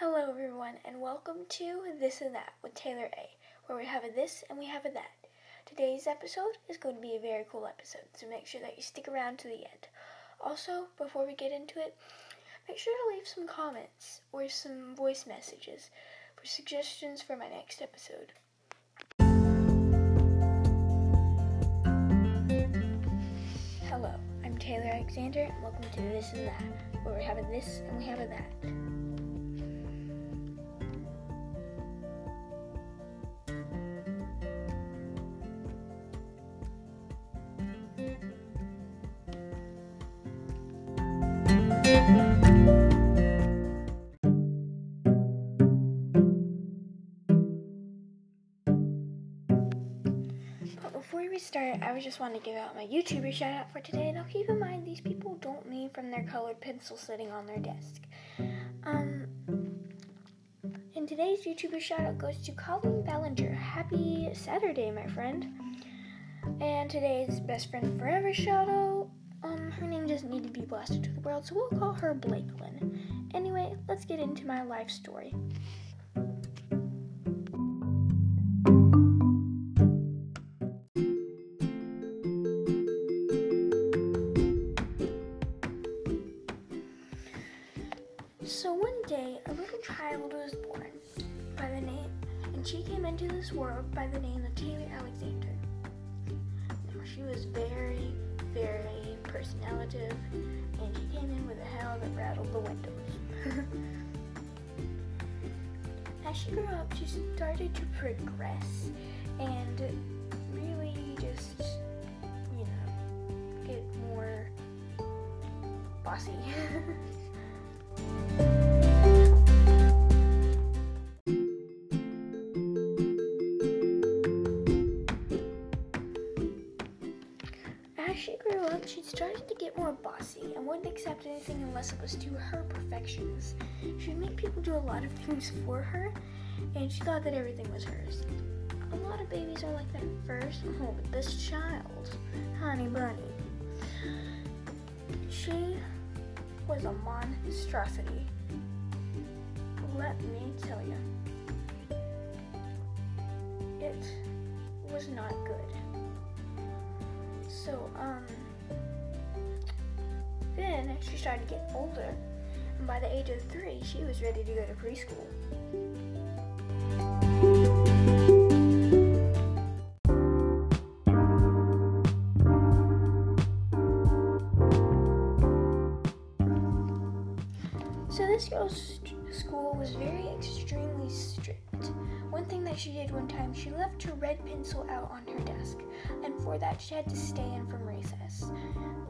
Hello, everyone, and welcome to This and That with Taylor A, where we have a this and we have a that. Today's episode is going to be a very cool episode, so make sure that you stick around to the end. Also, before we get into it, make sure to leave some comments or some voice messages for suggestions for my next episode. Hello, I'm Taylor Alexander, and welcome to This and That, where we have a this and we have a that. Start, I just want to give out my YouTuber shout out for today. Now keep in mind these people don't mean from their colored pencil sitting on their desk. Um and today's YouTuber shout out goes to Colleen Ballinger. Happy Saturday, my friend. And today's best friend forever shout out. Um, her name doesn't need to be blasted to the world, so we'll call her Blakelyn. Anyway, let's get into my life story. So one day, a little child was born by the name, and she came into this world by the name of Taylor Alexander. Now, she was very, very personality, and she came in with a howl that rattled the windows. As she grew up, she started to progress and really just, you know, get more bossy. started to get more bossy and wouldn't accept anything unless it was to her perfections. She would make people do a lot of things for her, and she thought that everything was hers. A lot of babies are like that at first. Oh, but this child, honey bunny, she was a monstrosity. Let me tell you, it was not good. So, um, then she started to get older, and by the age of three, she was ready to go to preschool. So this girl's st- school was very extremely strict. One thing that she did one time, she left her red pencil out on her desk, and for that she had to stay in from recess.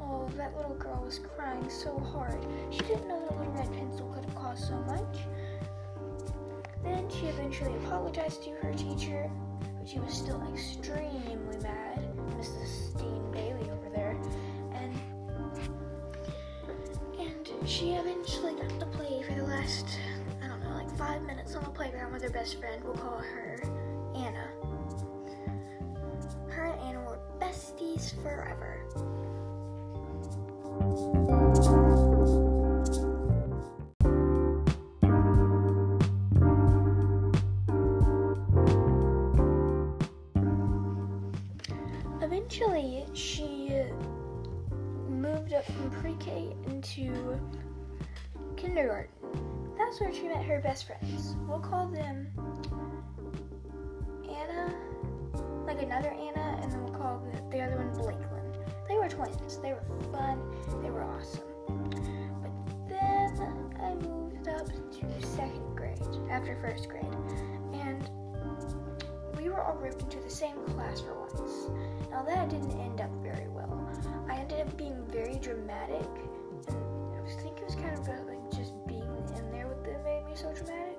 Oh, that little girl was crying so hard. She didn't know that little red pencil could have caused so much. Then she eventually apologized to her teacher, but she was still extremely mad, Mrs. Steen Bailey over there, and and she eventually got to play for the last, five minutes on the playground with her best friend. We'll call her Anna. Her and Anna were besties forever. Eventually, she moved up from pre-K into kindergarten. That's where she met her best friends. We'll call them Anna, like another Anna, and then we'll call the, the other one Blakelyn. They were twins. They were fun. They were awesome. But then I moved up to second grade after first grade, and we were all grouped into the same class for once. Now that didn't end up very well. I ended up being very dramatic, and I think it was kind of like so dramatic.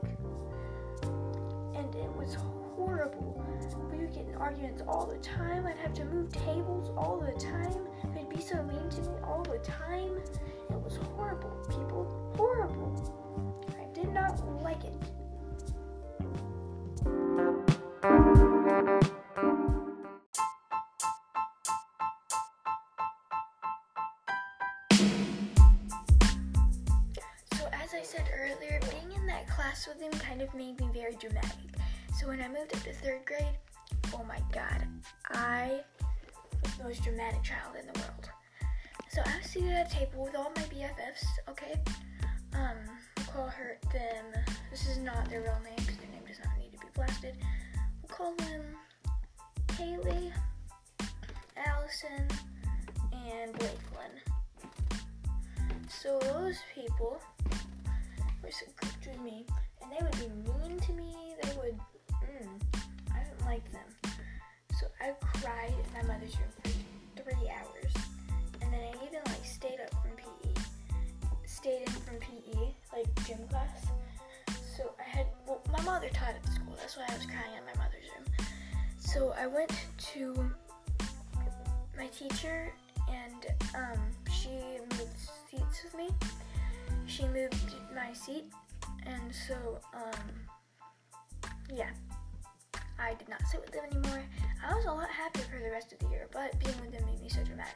And it was horrible. We would get in arguments all the time. I'd have to move tables all the time. They'd be so mean to me all the time. It was horrible, people. Horrible. I did not like it. With him kind of made me very dramatic. So when I moved up to third grade, oh my god, I was the most dramatic child in the world. So I was seated at a table with all my BFFs, okay? Um, we'll call her them, this is not their real name because their name does not need to be blasted. We'll call them Kaylee, Allison, and Blakelyn. So those people were so grouped with me, and they would be mean to me. They would, mm, I didn't like them. So I cried in my mother's room for three hours, and then I even like stayed up from PE, stayed in from PE, like gym class. So I had, well, my mother taught at the school. That's why I was crying in my mother's room. So I went to my teacher, and um, she moved seats with me. She moved my seat, and so um, yeah, I did not sit with them anymore. I was a lot happier for the rest of the year, but being with them made me so dramatic.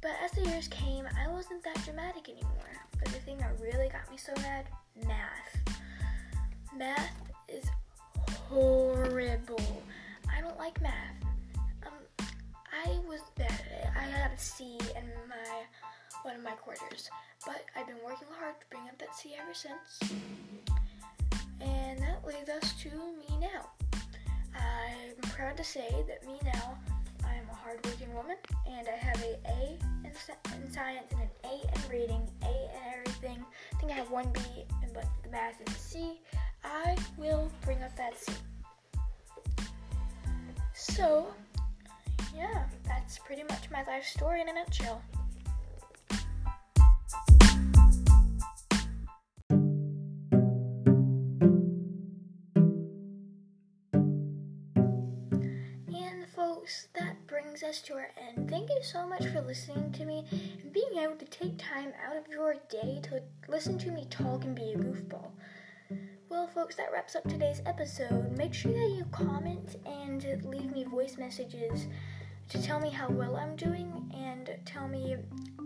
But as the years came, I wasn't that dramatic anymore. But the thing that really got me so mad, math. Math is horrible. I don't like math. Um, I was bad at it. I had a C in my one of my quarters, but I've been working hard to bring up that C ever since. And that leads us to me now. I'm proud to say that me now, I am a hardworking woman, and I have a A in, in science and an A in reading, A in everything. I think I have one B, but the math is C. I will bring up that C. So, yeah, that's pretty much my life story in a nutshell. Folks, that brings us to our end. Thank you so much for listening to me and being able to take time out of your day to listen to me talk and be a goofball. Well, folks, that wraps up today's episode. Make sure that you comment and leave me voice messages to tell me how well I'm doing and tell me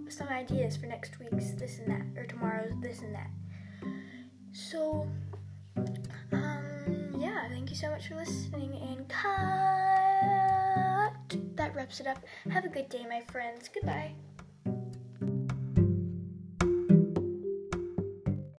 some ideas for next week's this and that, or tomorrow's this and that. So, um, yeah, thank you so much for listening and cut. Wraps it up. Have a good day, my friends. Goodbye.